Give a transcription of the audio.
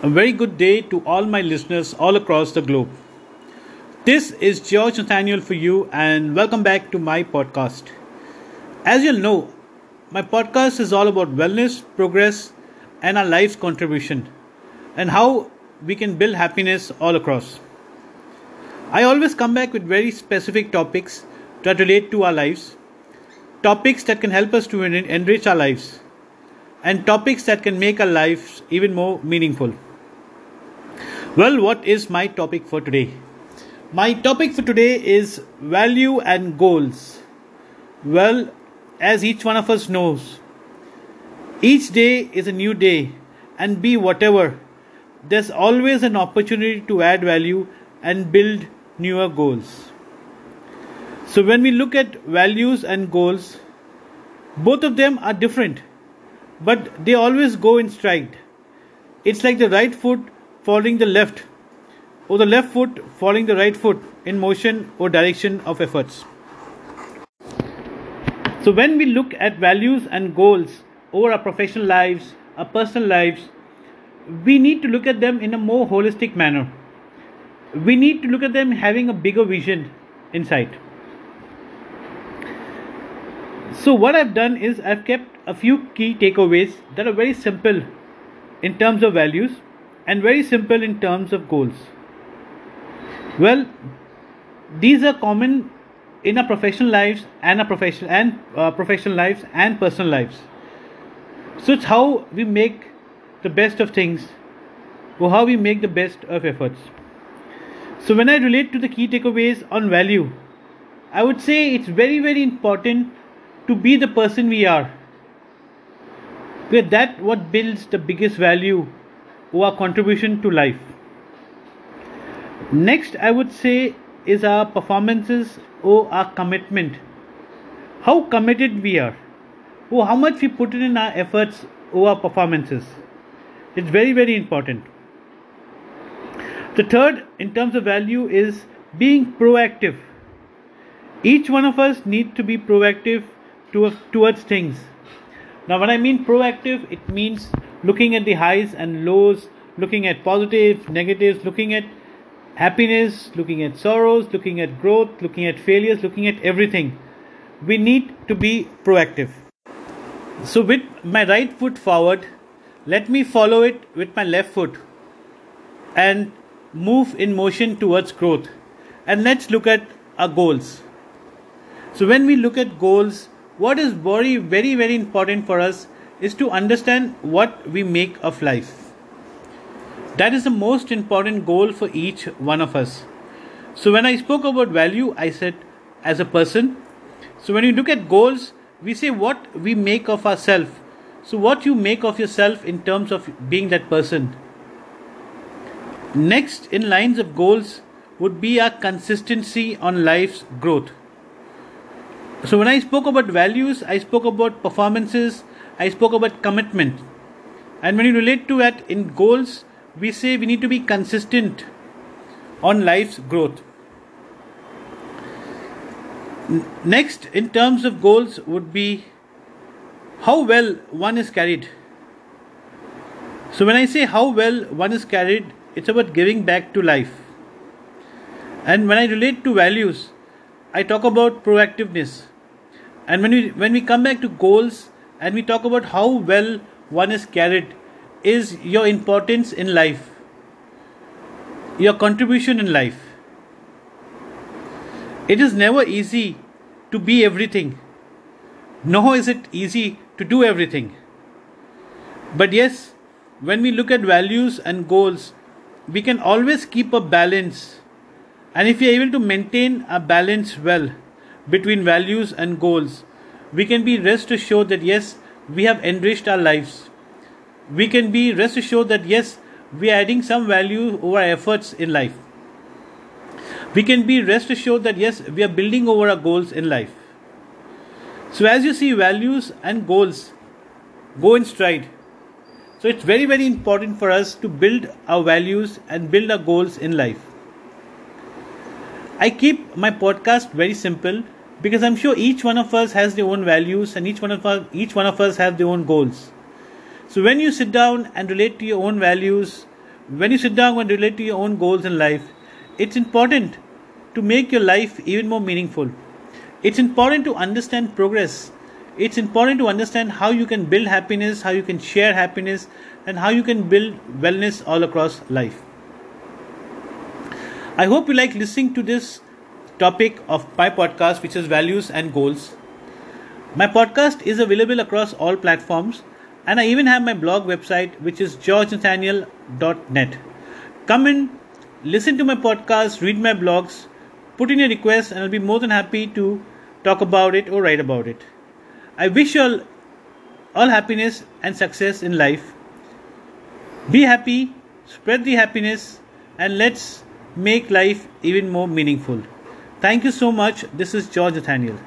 A very good day to all my listeners all across the globe. This is George Nathaniel for you, and welcome back to my podcast. As you'll know, my podcast is all about wellness, progress, and our life's contribution, and how we can build happiness all across. I always come back with very specific topics that relate to our lives, topics that can help us to enrich our lives, and topics that can make our lives even more meaningful. Well, what is my topic for today? My topic for today is value and goals. Well, as each one of us knows, each day is a new day, and be whatever, there's always an opportunity to add value and build newer goals. So, when we look at values and goals, both of them are different, but they always go in stride. It's like the right foot following the left, or the left foot following the right foot in motion or direction of efforts. So, when we look at values and goals over our professional lives, our personal lives, we need to look at them in a more holistic manner. We need to look at them having a bigger vision inside. So, what I've done is I've kept a few key takeaways that are very simple in terms of values and very simple in terms of goals. Well, these are common in our professional lives and our professional and uh, professional lives and personal lives. So it's how we make the best of things, or how we make the best of efforts. So when I relate to the key takeaways on value, I would say it's very very important to be the person we are. Because that what builds the biggest value our contribution to life. Next, I would say is our performances or our commitment. How committed we are, or how much we put in our efforts or our performances. It's very, very important. The third, in terms of value, is being proactive. Each one of us needs to be proactive towards things. Now, when I mean proactive, it means looking at the highs and lows, looking at positives, negatives, looking at happiness, looking at sorrows, looking at growth, looking at failures, looking at everything. We need to be proactive. So, with my right foot forward, let me follow it with my left foot and move in motion towards growth. And let's look at our goals. So, when we look at goals, what is very, very, very important for us is to understand what we make of life. That is the most important goal for each one of us. So, when I spoke about value, I said as a person. So, when you look at goals, we say what we make of ourselves. So, what you make of yourself in terms of being that person. Next, in lines of goals, would be our consistency on life's growth. So, when I spoke about values, I spoke about performances, I spoke about commitment. And when you relate to that in goals, we say we need to be consistent on life's growth. Next, in terms of goals, would be how well one is carried. So, when I say how well one is carried, it's about giving back to life. And when I relate to values, I talk about proactiveness. And when we when we come back to goals, and we talk about how well one is carried is your importance in life your contribution in life. It is never easy to be everything nor is it easy to do everything. But yes when we look at values and goals we can always keep a balance. And if we are able to maintain a balance well between values and goals we can be rest assured that yes, we have enriched our lives. We can be rest assured that yes, we are adding some value over our efforts in life. We can be rest assured that yes, we are building over our goals in life. So, as you see, values and goals go in stride. So, it's very, very important for us to build our values and build our goals in life. I keep my podcast very simple because I'm sure each one of us has their own values and each one of us each one of us have their own goals. So when you sit down and relate to your own values, when you sit down and relate to your own goals in life, it's important to make your life even more meaningful. It's important to understand progress. It's important to understand how you can build happiness, how you can share happiness, and how you can build wellness all across life. I hope you like listening to this topic of my podcast, which is values and goals. My podcast is available across all platforms, and I even have my blog website, which is georgenathaniel.net. Come in, listen to my podcast, read my blogs, put in a request, and I'll be more than happy to talk about it or write about it. I wish you all, all happiness and success in life. Be happy, spread the happiness, and let's make life even more meaningful. Thank you so much. This is George Nathaniel.